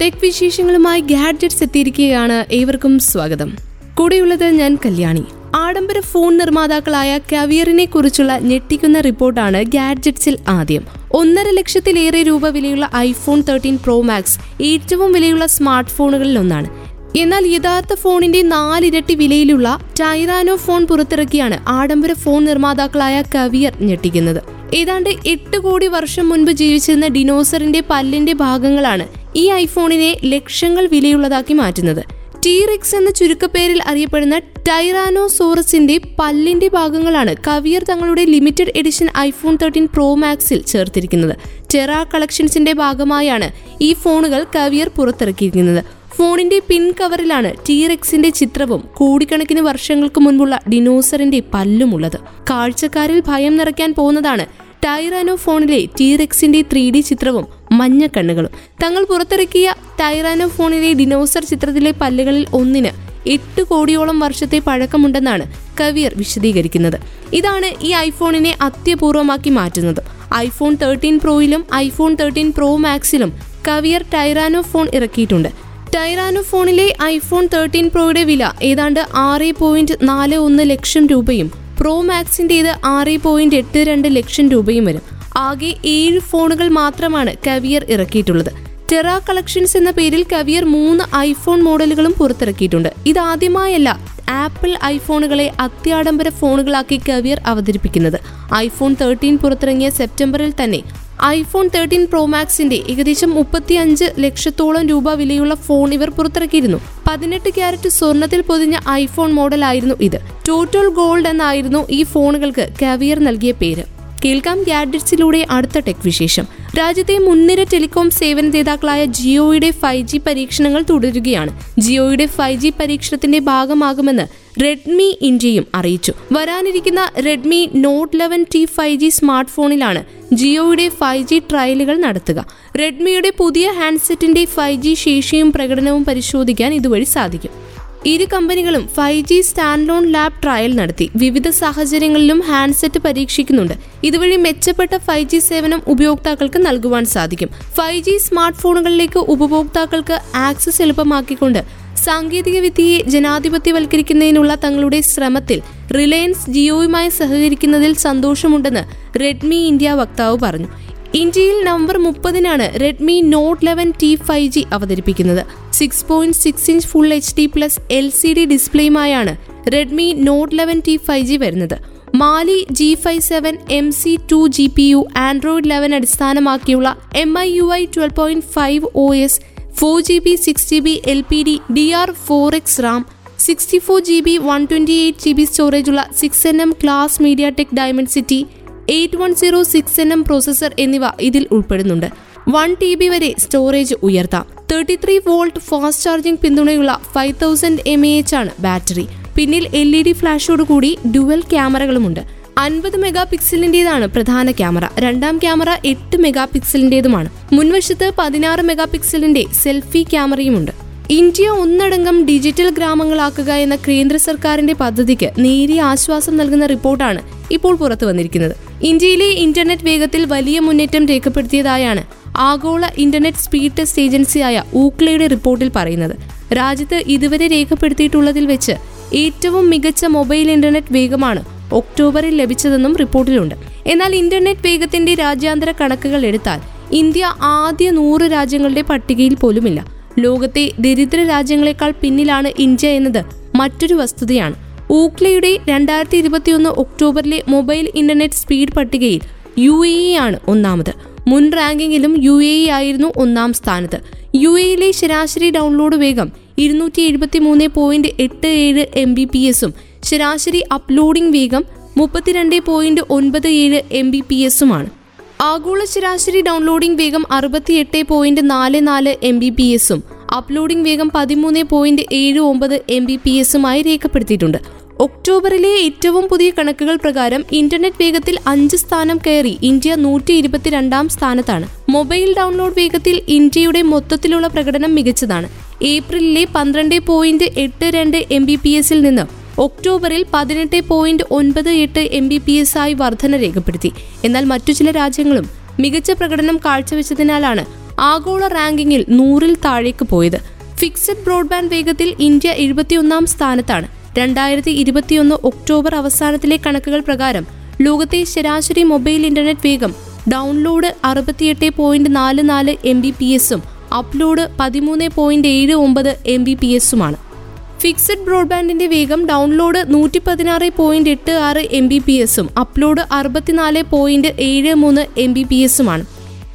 Tech വിശേഷങ്ങളുമായി gadgets എത്തിയിരിക്കുകയാണ് ഏവർക്കും സ്വാഗതം. കൂടെയുള്ളത് ഞാൻ കല്യാണി. ആഡംബര ഫോൺ നിർമ്മാതാക്കളായ കവിയറിനെ കുറിച്ചുള്ള ഞെട്ടിക്കുന്ന റിപ്പോർട്ടാണ് ഗാഡ്ജറ്റ്സിൽ ആദ്യം. ഒന്നര ലക്ഷത്തിലേറെ രൂപ വിലയുള്ള ഐഫോൺ തേർട്ടീൻ പ്രോ മാക്സ് ഏറ്റവും വിലയുള്ള സ്മാർട്ട് ഫോണുകളിൽ ഒന്നാണ്. എന്നാൽ യഥാർത്ഥ ഫോണിന്റെ നാലിരട്ടി വിലയിലുള്ള ടൈറാനോ ഫോൺ പുറത്തിറക്കിയാണ് ആഡംബര ഫോൺ നിർമ്മാതാക്കളായ കവിയർ ഞെട്ടിക്കുന്നത്. ഏതാണ്ട് എട്ട് കോടി വർഷം മുൻപ് ജീവിച്ചിരുന്ന ഡിനോസറിന്റെ പല്ലിന്റെ ഭാഗങ്ങളാണ് ഈ ഐഫോണിനെ ലക്ഷങ്ങൾ വിലയുള്ളതാക്കി മാറ്റുന്നത്. ടീറിക്സ് എന്ന ചുരുക്കപ്പേരിൽ അറിയപ്പെടുന്ന ടൈറാനോസോറസിന്റെ പല്ലിന്റെ ഭാഗങ്ങളാണ് കവിയർ തങ്ങളുടെ limited edition iPhone thirteen pro മാക്സിൽ ചേർത്തിരിക്കുന്നത്. ടെറ കളക്ഷൻസിന്റെ ഭാഗമായാണ് ഈ ഫോണുകൾ കവിയർ പുറത്തിറക്കിയിരിക്കുന്നത്. ഫോണിന്റെ പിൻ കവറിലാണ് ടീറെക്സിന്റെ ചിത്രവും കോടിക്കണക്കിന് വർഷങ്ങൾക്ക് മുൻപുള്ള ഡിനോസറിന്റെ പല്ലുമുള്ളത് കാഴ്ചക്കാരിൽ ഭയം നിറയ്ക്കാൻ പോകുന്നതാണ് ടൈറാനോ ഫോണിലെ ടീറെക്സിന്റെ ത്രീ ചിത്രവും മഞ്ഞ കണ്ണുകളും തങ്ങൾ പുറത്തിറക്കിയ ടൈറാനോ ഫോണിലെ ഡിനോസർ ചിത്രത്തിലെ പല്ലുകളിൽ ഒന്നിന് എട്ട് കോടിയോളം വർഷത്തെ പഴക്കമുണ്ടെന്നാണ് കവിയർ വിശദീകരിക്കുന്നത്. ഇതാണ് ഈ ഐഫോണിനെ അത്യപൂർവമാക്കി മാറ്റുന്നത്. ഐഫോൺ തേർട്ടീൻ പ്രോയിലും ഐഫോൺ തേർട്ടീൻ പ്രോ മാക്സിലും കവിയർ ടൈറാനോ ഫോൺ ഇറക്കിയിട്ടുണ്ട്. ടൈറാനോ ഫോണിലെ ഐഫോൺ തേർട്ടീൻ പ്രോയുടെ വില ഏതാണ്ട് ആറ് പോയിന്റ് നാല് ഒന്ന് ലക്ഷം രൂപയും പ്രോ മാക്സിന്റേത് ആറ് പോയിന്റ് എട്ട് രണ്ട് ലക്ഷം രൂപയും വരും. ആകെ ഏഴ് ഫോണുകൾ മാത്രമാണ് കവിയർ ഇറക്കിയിട്ടുള്ളത്. ടെറ കളക്ഷൻസ് എന്ന പേരിൽ കവിയർ മൂന്ന് ഐഫോൺ മോഡലുകളും പുറത്തിറക്കിയിട്ടുണ്ട്. ഇതാദ്യമായല്ല ആപ്പിൾ ഐഫോണുകളെ അത്യാഡംബര ഫോണുകളാക്കി കവിയർ അവതരിപ്പിക്കുന്നത്. ഐഫോൺ തേർട്ടീൻ പുറത്തിറങ്ങിയ സെപ്റ്റംബറിൽ തന്നെ ഐഫോൺ തേർട്ടീൻ പ്രോ മാക്സിന്റെ ഏകദേശം മുപ്പത്തി അഞ്ച് ലക്ഷത്തോളം രൂപ വിലയുള്ള ഫോൺ ഇവർ പുറത്തിറക്കിയിരുന്നു. പതിനെട്ട് ക്യാരറ്റ് സ്വർണത്തിൽ പൊതിഞ്ഞ ഐഫോൺ മോഡലായിരുന്നു ഇത്. ടോട്ടൽ ഗോൾഡ് എന്നായിരുന്നു ഈ ഫോണുകൾക്ക് കവിയർ നൽകിയ പേര്. കേൾക്കാം ഗാഡറ്റ്സിലൂടെ അടുത്ത ടെക് വിശേഷം. രാജ്യത്തെ മുൻനിര ടെലികോം സേവന ജേതാക്കളായ ജിയോയുടെ ഫൈവ് ജി പരീക്ഷണങ്ങൾ തുടരുകയാണ്. ജിയോയുടെ ഫൈവ് ജി പരീക്ഷണത്തിന്റെ ഭാഗമാകുമെന്ന് റെഡ്മി ഇന്ത്യയും അറിയിച്ചു. വരാനിരിക്കുന്ന Redmi Note eleven T five G smart ഫോണിലാണ് ജിയോയുടെ ഫൈവ് ജി ട്രയലുകൾ നടത്തുക. റെഡ്മിയുടെ പുതിയ ഹാൻഡ്സെറ്റിന്റെ ഫൈവ് ജി ശേഷിയും പ്രകടനവും പരിശോധിക്കാൻ ഇതുവഴി സാധിക്കും. ഇരു കമ്പനികളും five G standalone lab trial നടത്തി. വിവിധ സാഹചര്യങ്ങളിലും ഹാൻഡ്സെറ്റ് പരീക്ഷിക്കുന്നുണ്ട്. ഇതുവഴി മെച്ചപ്പെട്ട ഫൈവ് ജി സേവനം ഉപയോക്താക്കൾക്ക് നൽകുവാൻ സാധിക്കും. ഫൈവ് ജി സ്മാർട്ട് ഫോണുകളിലേക്ക് ഉപഭോക്താക്കൾക്ക് ആക്സസ് എളുപ്പമാക്കിക്കൊണ്ട് സാങ്കേതിക വിദ്യയെ ജനാധിപത്യവൽക്കരിക്കുന്നതിനുള്ള തങ്ങളുടെ ശ്രമത്തിൽ റിലയൻസ് ജിയോയുമായി സഹകരിക്കുന്നതിൽ സന്തോഷമുണ്ടെന്ന് റെഡ്മി ഇന്ത്യ വക്താവ് പറഞ്ഞു. ഇന്ത്യയിൽ നവംബർ മുപ്പതിനാണ് Redmi Note eleven T five G അവതരിപ്പിക്കുന്നത്. Six point six inch full H D plus L C D ഡിസ്പ്ലേയുമായാണ് Redmi Note eleven T five G വരുന്നത്. Mali G five seven M C two G P U Android eleven അടിസ്ഥാനമാക്കിയുള്ള M I U I twelve point five O S four G B six G B L P D D R four X RAM sixty four G B one twenty eight G B സ്റ്റോറേജുള്ള six N M class MediaTek Dimensity eight one zero six N M processor എന്നിവ ഇതിൽ ഉൾപ്പെടുന്നുണ്ട്. One T B വരെ storage ഉയർത്താം. Thirty three volt fast charging പിന്തുണയുള്ള five thousand M A H ആണ് battery. പിന്നിൽ L E D ഫ്ലാഷോട് കൂടി dual ക്യാമറകളുമുണ്ട്. അൻപത് മെഗാ പിക്സലിന്റെതാണ് പ്രധാന ക്യാമറ. രണ്ടാം ക്യാമറ എട്ട് മെഗാ പിക്സലിന്റെതുമാണ് മുൻവശത്ത് പതിനാറ് മെഗാ പിക്സലിന്റെ സെൽഫി ക്യാമറയുമുണ്ട്. ഇന്ത്യ ഒന്നടങ്കം ഡിജിറ്റൽ ഗ്രാമങ്ങളാക്കുക എന്ന കേന്ദ്ര സർക്കാരിന്റെ പദ്ധതിക്ക് നേരിയ ആശ്വാസം നൽകുന്ന റിപ്പോർട്ടാണ് ഇപ്പോൾ പുറത്തു വന്നിരിക്കുന്നത്. ഇന്ത്യയിലെ ഇന്റർനെറ്റ് വേഗത്തിൽ വലിയ മുന്നേറ്റം രേഖപ്പെടുത്തിയതായാണ് ആഗോള ഇന്റർനെറ്റ് സ്പീഡ് ടെസ്റ്റ് ഏജൻസിയായ ഊക്ലയുടെ റിപ്പോർട്ടിൽ പറയുന്നത്. രാജ്യത്ത് ഇതുവരെ രേഖപ്പെടുത്തിയിട്ടുള്ളതിൽ വെച്ച് ഏറ്റവും മികച്ച മൊബൈൽ ഇന്റർനെറ്റ് വേഗമാണ് ഒക്ടോബറിൽ ലഭിച്ചതെന്നും റിപ്പോർട്ടിലുണ്ട്. എന്നാൽ ഇന്റർനെറ്റ് വേഗത്തിന്റെ രാജ്യാന്തര കണക്കുകൾ എടുത്താൽ ഇന്ത്യ ആദ്യ നൂറ് രാജ്യങ്ങളുടെ പട്ടികയിൽ പോലുമില്ല. ലോകത്തെ ദരിദ്ര രാജ്യങ്ങളെക്കാൾ പിന്നിലാണ് ഇന്ത്യ എന്നത് മറ്റൊരു വസ്തുതയാണ്. ഊക്ലയുടെ രണ്ടായിരത്തി ഇരുപത്തിയൊന്ന് ഒക്ടോബറിലെ മൊബൈൽ ഇന്റർനെറ്റ് സ്പീഡ് പട്ടികയിൽ യു എ ഇ ആണ് ഒന്നാമത്. മുൻ റാങ്കിങ്ങിലും യു എ ഇ ആയിരുന്നു ഒന്നാം സ്ഥാനത്ത്. യു എയിലെ ശരാശരി ഡൗൺലോഡ് വേഗം ഇരുന്നൂറ്റി എഴുപത്തി മൂന്ന് പോയിന്റ് എട്ട് ഏഴ് എം ബി പി എസും ശരാശരി അപ്ലോഡിംഗ് വേഗം മുപ്പത്തിരണ്ട് പോയിന്റ് ഒൻപത് ഏഴ് എം ബി പി എസുമാണ് ആഗോള ശരാശരി ഡൗൺലോഡിംഗ് വേഗം അറുപത്തിയെട്ട് പോയിന്റ് നാല് നാല് എം ബി പി എസും അപ്ലോഡിംഗ് വേഗം പതിമൂന്ന് പോയിന്റ് ഏഴ് ഒമ്പത് എം ബി പി എസുമായി രേഖപ്പെടുത്തിയിട്ടുണ്ട്. ഒക്ടോബറിലെ ഏറ്റവും പുതിയ കണക്കുകൾ പ്രകാരം ഇന്റർനെറ്റ് വേഗത്തിൽ അഞ്ച് സ്ഥാനം കയറി ഇന്ത്യ നൂറ്റി ഇരുപത്തിരണ്ടാം സ്ഥാനത്താണ്. മൊബൈൽ ഡൗൺലോഡ് വേഗത്തിൽ ഇന്ത്യയുടെ മൊത്തത്തിലുള്ള പ്രകടനം മികച്ചതാണ്. ഏപ്രിലിലെ പന്ത്രണ്ട് പോയിന്റ് എട്ട് രണ്ട് എം ബി പി എസിൽ നിന്ന് ഒക്ടോബറിൽ പതിനെട്ട് പോയിന്റ് ഒൻപത് എട്ട് എം ബി പി എസ് ആയി വർധന രേഖപ്പെടുത്തി. എന്നാൽ മറ്റു ചില രാജ്യങ്ങളും മികച്ച പ്രകടനം കാഴ്ചവെച്ചതിനാലാണ് ആഗോള റാങ്കിങ്ങിൽ നൂറിൽ താഴേക്ക് പോയത്. ഫിക്സഡ് ബ്രോഡ്ബാൻഡ് വേഗത്തിൽ ഇന്ത്യ എഴുപത്തിയൊന്നാം സ്ഥാനത്താണ്. രണ്ടായിരത്തി ഇരുപത്തിയൊന്ന് ഒക്ടോബർ അവസാനത്തിലെ കണക്കുകൾ പ്രകാരം ലോകത്തെ ശരാശരി മൊബൈൽ ഇന്റർനെറ്റ് വേഗം ഡൗൺലോഡ് അറുപത്തിയെട്ട് പോയിന്റ് നാല് നാല് എം ബി പി എസും അപ്ലോഡ് പതിമൂന്ന് പോയിന്റ് ഏഴ് ഒമ്പത് എം ബി പി എസുമാണ് ഫിക്സഡ് ബ്രോഡ്ബാൻഡിന്റെ വേഗം ഡൗൺലോഡ് നൂറ്റി പതിനാറ് പോയിന്റ് എട്ട് ആറ് എം ബി പി എസും അപ്ലോഡ് അറുപത്തിനാല് പോയിന്റ് ഏഴ് മൂന്ന് എം ബി പി എസുമാണ്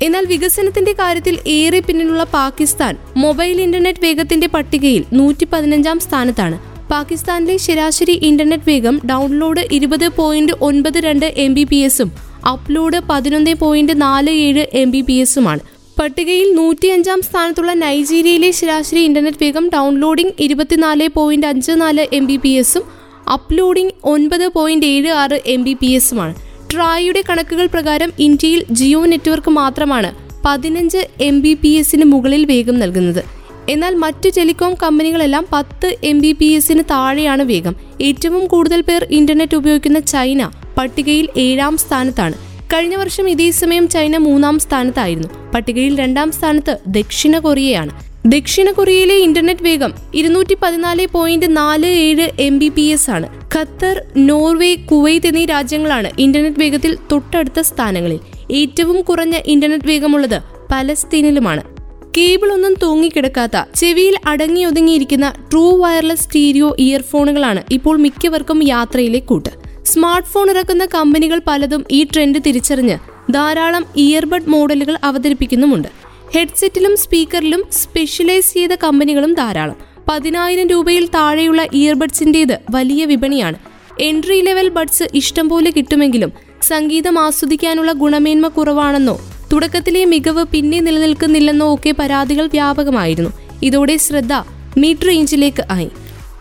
എന്നാൽ വികസനത്തിന്റെ കാര്യത്തിൽ ഏറെ പിന്നിലുള്ള പാകിസ്ഥാൻ മൊബൈൽ ഇന്റർനെറ്റ് വേഗത്തിന്റെ പട്ടികയിൽ നൂറ്റി പതിനഞ്ചാം സ്ഥാനത്താണ്. പാകിസ്ഥാനിലെ ശരാശരി ഇന്റർനെറ്റ് വേഗം ഡൗൺലോഡ് ഇരുപത് പോയിന്റ് ഒൻപത് രണ്ട് എം ബി പി എസും അപ്ലോഡ് പതിനൊന്ന് പോയിന്റ് നാല് ഏഴ് എം ബി പി എസുമാണ് പട്ടികയിൽ നൂറ്റിയഞ്ചാം സ്ഥാനത്തുള്ള നൈജീരിയയിലെ ശരാശരി ഇന്റർനെറ്റ് വേഗം ഡൗൺലോഡിംഗ് ഇരുപത്തിനാല് പോയിന്റ് അഞ്ച് നാല് എം ബി പി എസും അപ്ലോഡിംഗ് ഒൻപത് പോയിന്റ് ഏഴ് ആറ് എം ബി പി എസുമാണ് ട്രായുടെ കണക്കുകൾ പ്രകാരം ഇന്ത്യയിൽ ജിയോ നെറ്റ്വർക്ക് മാത്രമാണ് പതിനഞ്ച് എം ബി പി എസിന് മുകളിൽ വേഗം നൽകുന്നത്. എന്നാൽ മറ്റു ടെലികോം കമ്പനികളെല്ലാം പത്ത് എം ബി പി എസിന് താഴെയാണ് വേഗം. ഏറ്റവും കൂടുതൽ പേർ ഇന്റർനെറ്റ് ഉപയോഗിക്കുന്ന ചൈന പട്ടികയിൽ ഏഴാം സ്ഥാനത്താണ്. കഴിഞ്ഞ വർഷം ഇതേ സമയം ചൈന മൂന്നാം സ്ഥാനത്തായിരുന്നു. പട്ടികയിൽ രണ്ടാം സ്ഥാനത്ത് ദക്ഷിണ കൊറിയയാണ്. ദക്ഷിണ കൊറിയയിലെ ഇന്റർനെറ്റ് വേഗം ഇരുന്നൂറ്റി പതിനാല് പോയിന്റ് നാല് ഏഴ് എം ബി പി എസ് ആണ്. ഖത്തർ നോർവേ കുവൈത്ത് എന്നീ രാജ്യങ്ങളാണ് ഇന്റർനെറ്റ് വേഗത്തിൽ തൊട്ടടുത്ത സ്ഥാനങ്ങളിൽ. ഏറ്റവും കുറഞ്ഞ ഇന്റർനെറ്റ് വേഗമുള്ളത് പലസ്തീനിലുമാണ്. കേബിൾ ഒന്നും തൂങ്ങിക്കിടക്കാത്ത ചെവിയിൽ അടങ്ങി ഒതുങ്ങിയിരിക്കുന്ന ട്രൂ വയർലെസ് സ്റ്റീരിയോ ഇയർഫോണുകളാണ് ഇപ്പോൾ മിക്കവർക്കും യാത്രയിലെ കൂട്ട്. സ്മാർട്ട് ഫോൺ ഇറക്കുന്ന കമ്പനികൾ പലതും ഈ ട്രെൻഡ് തിരിച്ചറിഞ്ഞ് ധാരാളം ഇയർബഡ് മോഡലുകൾ അവതരിപ്പിക്കുന്നുമുണ്ട്. ഹെഡ്സെറ്റിലും സ്പീക്കറിലും സ്പെഷ്യലൈസ് ചെയ്ത കമ്പനികളും ധാരാളം. പതിനായിരം രൂപയിൽ താഴെയുള്ള ഇയർബഡ്സിന്റേത് വലിയ വിപണിയാണ്. എൻട്രി ലെവൽ ബഡ്സ് ഇഷ്ടം പോലെ കിട്ടുമെങ്കിലും സംഗീതം ആസ്വദിക്കാനുള്ള ഗുണമേന്മ കുറവാണെന്നോ തുടക്കത്തിലെ മികവ് പിന്നെ നിലനിൽക്കുന്നില്ലെന്നോ ഒക്കെ പരാതികൾ വ്യാപകമായിരുന്നു. ഇതോടെ ശ്രദ്ധ മിഡ് റേഞ്ചിലേക്ക് ആയി.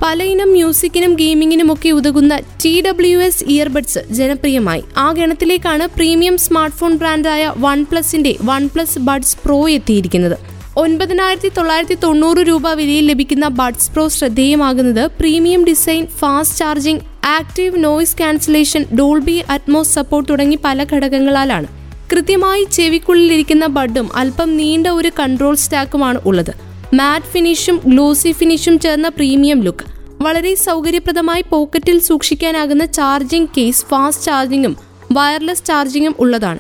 പലയിനം മ്യൂസിക്കിനും ഗെയിമിങ്ങിനും ഒക്കെ ഉതകുന്ന ടി ഡബ്ല്യു എസ് ഇയർബഡ്സ് ജനപ്രിയമായി. ആ ഗണത്തിലേക്കാണ് പ്രീമിയം സ്മാർട്ട് ഫോൺ ബ്രാൻഡായ വൺ പ്ലസിന്റെ വൺ പ്ലസ് ബഡ്സ് പ്രോ എത്തിയിരിക്കുന്നത്. ഒൻപതിനായിരത്തി തൊള്ളായിരത്തി തൊണ്ണൂറ് രൂപ വിലയിൽ ലഭിക്കുന്ന buds pro ശ്രദ്ധേയമാകുന്നത് premium design fast charging active noise cancellation Dolby Atmos support തുടങ്ങി പല ഘടകങ്ങളാലാണ്. കൃത്യമായി ചെവിക്കുള്ളിലിരിക്കുന്ന ബഡും അല്പം നീണ്ട ഒരു കൺട്രോൾ സ്റ്റാക്കുമാണ് ഉള്ളത്. മാറ്റ് ഫിനിഷും ഗ്ലോസി ഫിനിഷും ചേർന്ന പ്രീമിയം ലുക്ക് വളരെ സൗകര്യപ്രദമായി പോക്കറ്റിൽ സൂക്ഷിക്കാനാകുന്ന ചാർജിംഗ് കേസ് ഫാസ്റ്റ് ചാർജിങ്ങും വയർലെസ് ചാർജിങ്ങും ഉള്ളതാണ്.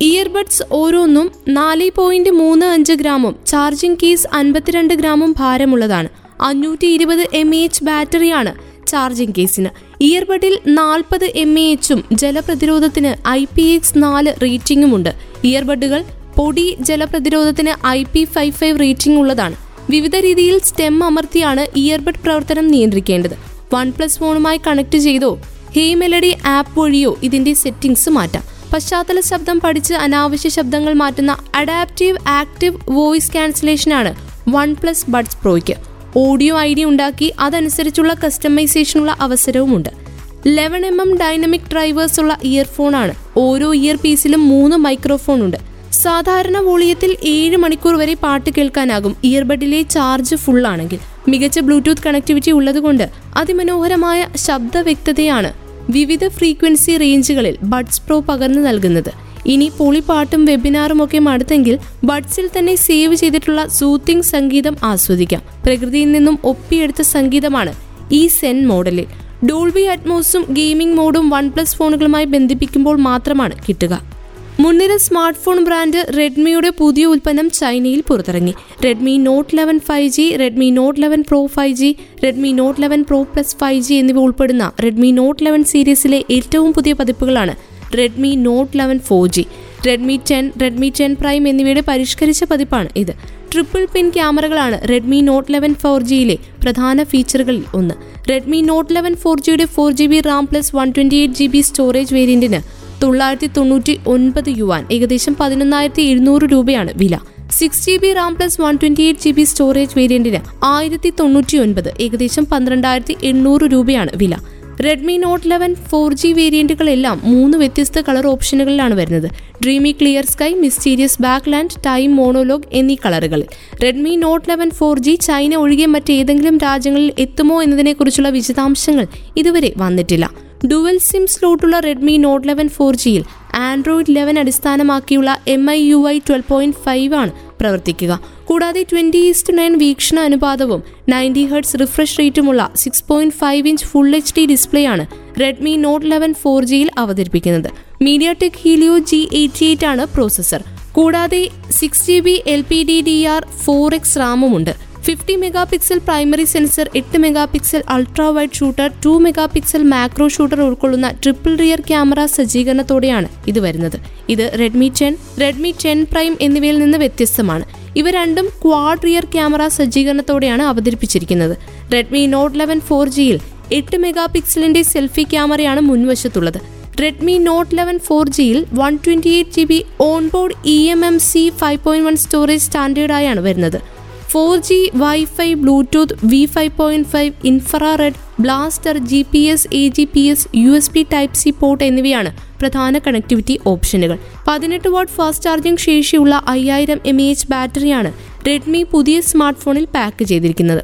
ഇയർബഡ്സ് ഓരോന്നും നാല് പോയിന്റ് മൂന്ന് അഞ്ച് ഗ്രാമും ചാർജിംഗ് കേസ് അൻപത്തിരണ്ട് ഗ്രാമും ഭാരമുള്ളതാണ്. അഞ്ഞൂറ്റി ഇരുപത് എം എച്ച് ബാറ്ററിയാണ് ചാർജിംഗ് കേസിന്. ഇയർബഡിൽ നാൽപ്പത് എം എ എച്ചും ജലപ്രതിരോധത്തിന് ഐ പി എക്സ് നാല് റേറ്റിംഗുമുണ്ട്. ഇയർബഡുകൾ പൊടി ജലപ്രതിരോധത്തിന് I P five five rating ഉള്ളതാണ് വിവിധ രീതിയിൽ സ്റ്റെം അമർത്തിയാണ് ഇയർബഡ് പ്രവർത്തനം നിയന്ത്രിക്കേണ്ടത്. വൺ പ്ലസ് ഫോണുമായി കണക്ട് ചെയ്തോ ഹേ മെലഡി ആപ്പ് വഴിയോ ഇതിന്റെ സെറ്റിംഗ്സ് മാറ്റാം. പശ്ചാത്തല ശബ്ദം പഠിച്ച് അനാവശ്യ ശബ്ദങ്ങൾ മാറ്റുന്ന അഡാപ്റ്റീവ് ആക്റ്റീവ് വോയിസ് ക്യാൻസലേഷനാണ് വൺ പ്ലസ് ബഡ്സ് പ്രോയ്ക്ക്. ഓഡിയോ ഐ ഡി ഉണ്ടാക്കി അതനുസരിച്ചുള്ള കസ്റ്റമൈസേഷനുള്ള അവസരവുമുണ്ട്. Eleven M M dynamic drivers ഉള്ള ഇയർഫോണാണ്. ഓരോ ഇയർ പീസിലും മൂന്ന് മൈക്രോഫോൺ ഉണ്ട് സാധാരണ വോളിയത്തിൽ ഏഴ് മണിക്കൂർ വരെ പാട്ട് കേൾക്കാനാകും. ഇയർബഡിലെ ചാർജ് ഫുൾ ആണെങ്കിൽ മികച്ച ബ്ലൂടൂത്ത് കണക്ടിവിറ്റി ഉള്ളതുകൊണ്ട് അതിമനോഹരമായ ശബ്ദ വ്യക്തതയാണ് വിവിധ ഫ്രീക്വൻസി റേഞ്ചുകളിൽ ബഡ്സ് പ്രോ പകർന്നു നൽകുന്നത്. ഇനി പൊളിപ്പാട്ടും വെബിനാറും ഒക്കെ മടുത്തെങ്കിൽ ബഡ്സിൽ തന്നെ സേവ് ചെയ്തിട്ടുള്ള സൂത്തിങ് സംഗീതം ആസ്വദിക്കാം. പ്രകൃതിയിൽ നിന്നും ഒപ്പിയെടുത്ത സംഗീതമാണ് ഈ സെൻ മോഡലിൽ ഡോൾബി അറ്റ്മോസും ഗെയിമിംഗ് മോഡും വൺ പ്ലസ് ഫോണുകളുമായി ബന്ധിപ്പിക്കുമ്പോൾ മാത്രമാണ് കിട്ടുക. മുൻനിര സ്മാർട്ട് ഫോൺ ബ്രാൻഡ് റെഡ്മിയുടെ പുതിയ ഉൽപ്പന്നം ചൈനയിൽ പുറത്തിറങ്ങി. Redmi Note eleven five G Redmi Note eleven Pro five G Redmi Note eleven Pro Plus five G എന്നിവ ഉൾപ്പെടുന്ന റെഡ്മി നോട്ട് ലെവൻ സീരീസിലെ ഏറ്റവും പുതിയ പതിപ്പുകളാണ് Redmi Note eleven four G Redmi ten Redmi ten Prime എന്നിവയുടെ പരിഷ്കരിച്ച പതിപ്പാണ് ഇത്. Triple പിൻ ക്യാമറകളാണ് റെഡ്മി നോട്ട് ലെവൻ ഫോർ ജിയിലെ പ്രധാന ഫീച്ചറുകളിൽ ഒന്ന്. റെഡ്മി നോട്ട് ലെവൻ ഫോർ ജിയുടെ four G B RAM plus one twenty eight G B storage വേരിയന്റിന് തൊള്ളായിരത്തി തൊണ്ണൂറ്റി ഒൻപത് യുവാൻ ഏകദേശം പതിനൊന്നായിരത്തി എഴുന്നൂറ് രൂപയാണ് വില. Six G B RAM plus one twenty eight G B storage വേരിയന്റിന് ആയിരത്തി തൊണ്ണൂറ്റി ഒൻപത് ഏകദേശം പന്ത്രണ്ടായിരത്തി എണ്ണൂറ് രൂപയാണ് വില. Redmi note eleven four G വേരിയന്റുകളെല്ലാം മൂന്ന് വ്യത്യസ്ത കളർ ഓപ്ഷനുകളിലാണ് വരുന്നത്. Dreamy clear sky mysterious backland time monologue എന്നീ കളറുകൾ Redmi note eleven four G China ഒഴികെ മറ്റേതെങ്കിലും രാജ്യങ്ങളിൽ എത്തുമോ എന്നതിനെക്കുറിച്ചുള്ള വിശദാംശങ്ങൾ ഇതുവരെ വന്നിട്ടില്ല. ഡുവൽ സിം സ്ലോട്ടുള്ള റെഡ്മി നോട്ട് ലെവൻ ഫോർ ജിയിൽ ആൻഡ്രോയിഡ് ലെവൻ അടിസ്ഥാനമാക്കിയുള്ള M I U I twelve point five ആണ് പ്രവർത്തിക്കുക. കൂടാതെ ട്വന്റി ഈസ്റ്റ് നയൻ വീക്ഷണ അനുപാതവും ninety hertz refresh റേറ്റുമുള്ള six point five inch full H D display ആണ് റെഡ്മി നോട്ട് ലെവൻ ഫോർ ജിയിൽ അവതരിപ്പിക്കുന്നത്. MediaTek Helio G eighty eight ആണ് പ്രോസസർ കൂടാതെ six G B L P D D R four X റാമുമുണ്ട് fifty megapixel primary sensor എട്ട് megapixel ultra wide shooter two megapixel macro shooter ഉൾക്കൊള്ളുന്ന triple rear camera സജ്ജീകരണത്തോടെയാണ് ഇത് വരുന്നത്. ഇത് Redmi ten Redmi ten prime എന്നിവയിൽ നിന്ന് വ്യത്യസ്തമാണ്. ഇവ രണ്ടും ക്വാഡ് റിയർ ക്യാമറ സജ്ജീകരണത്തോടെയാണ് അവതരിപ്പിച്ചിരിക്കുന്നത്. റെഡ്മി നോട്ട് ലെവൻ ഫോർ ജിയിൽ എട്ട് മെഗാ പിക്സലിന്റെ സെൽഫി ക്യാമറയാണ് മുൻവശത്തുള്ളത്. റെഡ്മി നോട്ട് ലെവൻ ഫോർ ജിയിൽ one twenty eight G B onboard E M M C five point one storage സ്റ്റാൻഡേർഡായാണ് വരുന്നത്. Four G wifi Bluetooth V five point five infrared blaster G P S A G P S U S B type C port എന്നിവയാണ് പ്രധാന connectivity ഓപ്ഷനുകൾ. പതിനെട്ട് what fast charging ശേഷിയുള്ള അയ്യായിരം M H ബാറ്ററിയാണ് Redmi പുതിയ smart ഫോണിൽ pack ചെയ്തിരിക്കുന്നത്.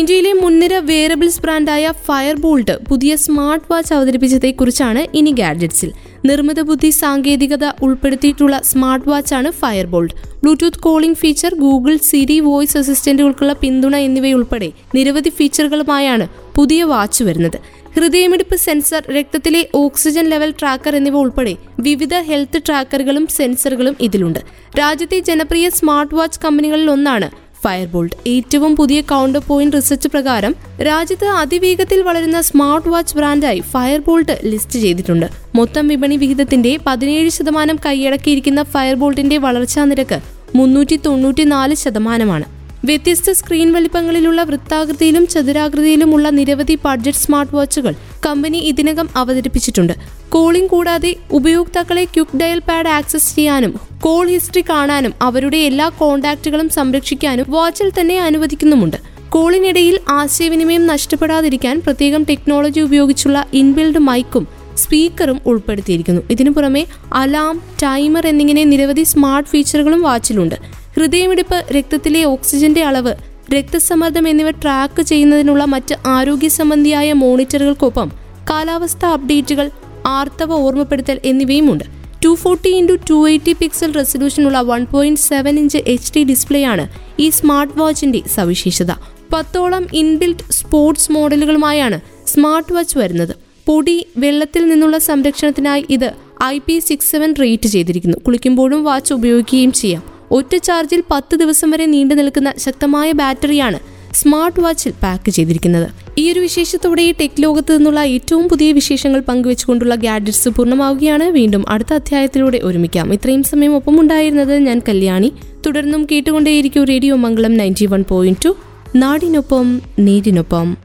ഇന്ത്യയിലെ മുൻനിര വേറബിൾസ് ബ്രാൻഡായ ഫയർ ബോൾട്ട് പുതിയ സ്മാർട്ട് വാച്ച് അവതരിപ്പിച്ചതെക്കുറിച്ചാണ് ഇനി ഗാഡ്ജറ്റ്സിൽ. നിർമ്മിത ബുദ്ധി സാങ്കേതികത ഉൾപ്പെടുത്തിയിട്ടുള്ള smart വാച്ചാണ് Fire Boltt Bluetooth calling feature Google Siri voice അസിസ്റ്റന്റുകൾക്കുള്ള പിന്തുണ എന്നിവയുൾപ്പെടെ നിരവധി ഫീച്ചറുകളുമായാണ് പുതിയ വാച്ച് വരുന്നത്. ഹൃദയമിടിപ്പ് സെൻസർ രക്തത്തിലെ ഓക്സിജൻ ലെവൽ ട്രാക്കർ എന്നിവ ഉൾപ്പെടെ വിവിധ ഹെൽത്ത് ട്രാക്കറുകളും സെൻസറുകളും ഇതിലുണ്ട്. രാജ്യത്തെ ജനപ്രിയ സ്മാർട്ട് വാച്ച് കമ്പനികളിൽ ഒന്നാണ് ഫയർബോൾട്ട്. ഏറ്റവും പുതിയ കൗണ്ടർ പോയിന്റ് റിസർച്ച് പ്രകാരം രാജ്യത്ത് അതിവേഗത്തിൽ വളരുന്ന സ്മാർട്ട് വാച്ച് ബ്രാൻഡായി ഫയർബോൾട്ട് ലിസ്റ്റ് ചെയ്തിട്ടുണ്ട്. മൊത്തം വിപണി വിഹിതത്തിന്റെ പതിനേഴ് ശതമാനം കൈയടക്കിയിരിക്കുന്ന ഫയർബോൾട്ടിന്റെ വളർച്ചാ നിരക്ക് മുന്നൂറ്റി തൊണ്ണൂറ്റിനാല് ശതമാനമാണ്. വ്യത്യസ്ത സ്ക്രീൻ വലിപ്പങ്ങളിലുള്ള വൃത്താകൃതിയിലും ചതുരാകൃതിയിലുമുള്ള നിരവധി ബഡ്ജറ്റ് സ്മാർട്ട് വാച്ചുകൾ കമ്പനി ഇതിനകം അവതരിപ്പിച്ചിട്ടുണ്ട്. കോളിംഗ് കൂടാതെ ഉപയോക്താക്കളെ ക്യുക്ക് ഡയൽ പാഡ് ആക്സസ് ചെയ്യാനും കോൾ ഹിസ്റ്ററി കാണാനും അവരുടെ എല്ലാ കോണ്ടാക്റ്റുകളും സംരക്ഷിക്കാനും വാച്ചിൽ തന്നെ അനുവദിക്കുന്നുമുണ്ട്. കോളിനിടയിൽ ആശയവിനിമയം നഷ്ടപ്പെടാതിരിക്കാൻ പ്രത്യേകം ടെക്നോളജി ഉപയോഗിച്ചുള്ള ഇൻബിൽഡ് മൈക്കും സ്പീക്കറും ഉൾപ്പെടുത്തിയിരിക്കുന്നു. ഇതിനു പുറമെ അലാം ടൈമർ എന്നിങ്ങനെ നിരവധി സ്മാർട്ട് ഫീച്ചറുകളും വാച്ചിലുണ്ട്. ഹൃദയമിടിപ്പ് രക്തത്തിലെ ഓക്സിജന്റെ അളവ് രക്തസമ്മർദ്ദം എന്നിവ ട്രാക്ക് ചെയ്യുന്നതിനുള്ള മറ്റ് ആരോഗ്യ സംബന്ധിയായ മോണിറ്ററുകൾക്കൊപ്പം കാലാവസ്ഥ അപ്ഡേറ്റുകൾ ആർത്തവ ഓർമ്മപ്പെടുത്തൽ എന്നിവയുമുണ്ട്. Two forty into two eighty pixel റെസൊല്യൂഷനുള്ള one point seven inch H D display ആണ് ഈ സ്മാർട്ട് വാച്ചിന്റെ സവിശേഷത. പത്തോളം ഇൻബിൽറ്റ് സ്പോർട്സ് മോഡലുകളുമായാണ് സ്മാർട്ട് വാച്ച് വരുന്നത്. പൊടി വെള്ളത്തിൽ നിന്നുള്ള സംരക്ഷണത്തിനായി ഇത് I P six seven rate ചെയ്തിരിക്കുന്നു. കുളിക്കുമ്പോഴും വാച്ച് ഉപയോഗിക്കുകയും ചെയ്യാം. ഒറ്റ ചാർജിൽ പത്ത് ദിവസം വരെ നീണ്ടു നിൽക്കുന്ന ശക്തമായ ബാറ്ററിയാണ് സ്മാർട്ട് വാച്ചിൽ പാക്ക് ചെയ്തിരിക്കുന്നത്. ഈ ഒരു വിശേഷത്തോടെ ടെക് ലോകത്ത് നിന്നുള്ള ഏറ്റവും പുതിയ വിശേഷങ്ങൾ പങ്കുവെച്ചുകൊണ്ടുള്ള ഗാഡ്ജറ്റ്സ് പൂർണമാവുകയാണ്. വീണ്ടും അടുത്ത അധ്യായത്തിലൂടെ ഒരുമിക്കാം. ഇത്രയും സമയം ഒപ്പം ഉണ്ടായിരുന്നത് ഞാൻ കല്യാണി. തുടർന്നും കേട്ടുകൊണ്ടേയിരിക്കും radio Mangalam ninety one point two. നാടിനൊപ്പം നീരിനൊപ്പം.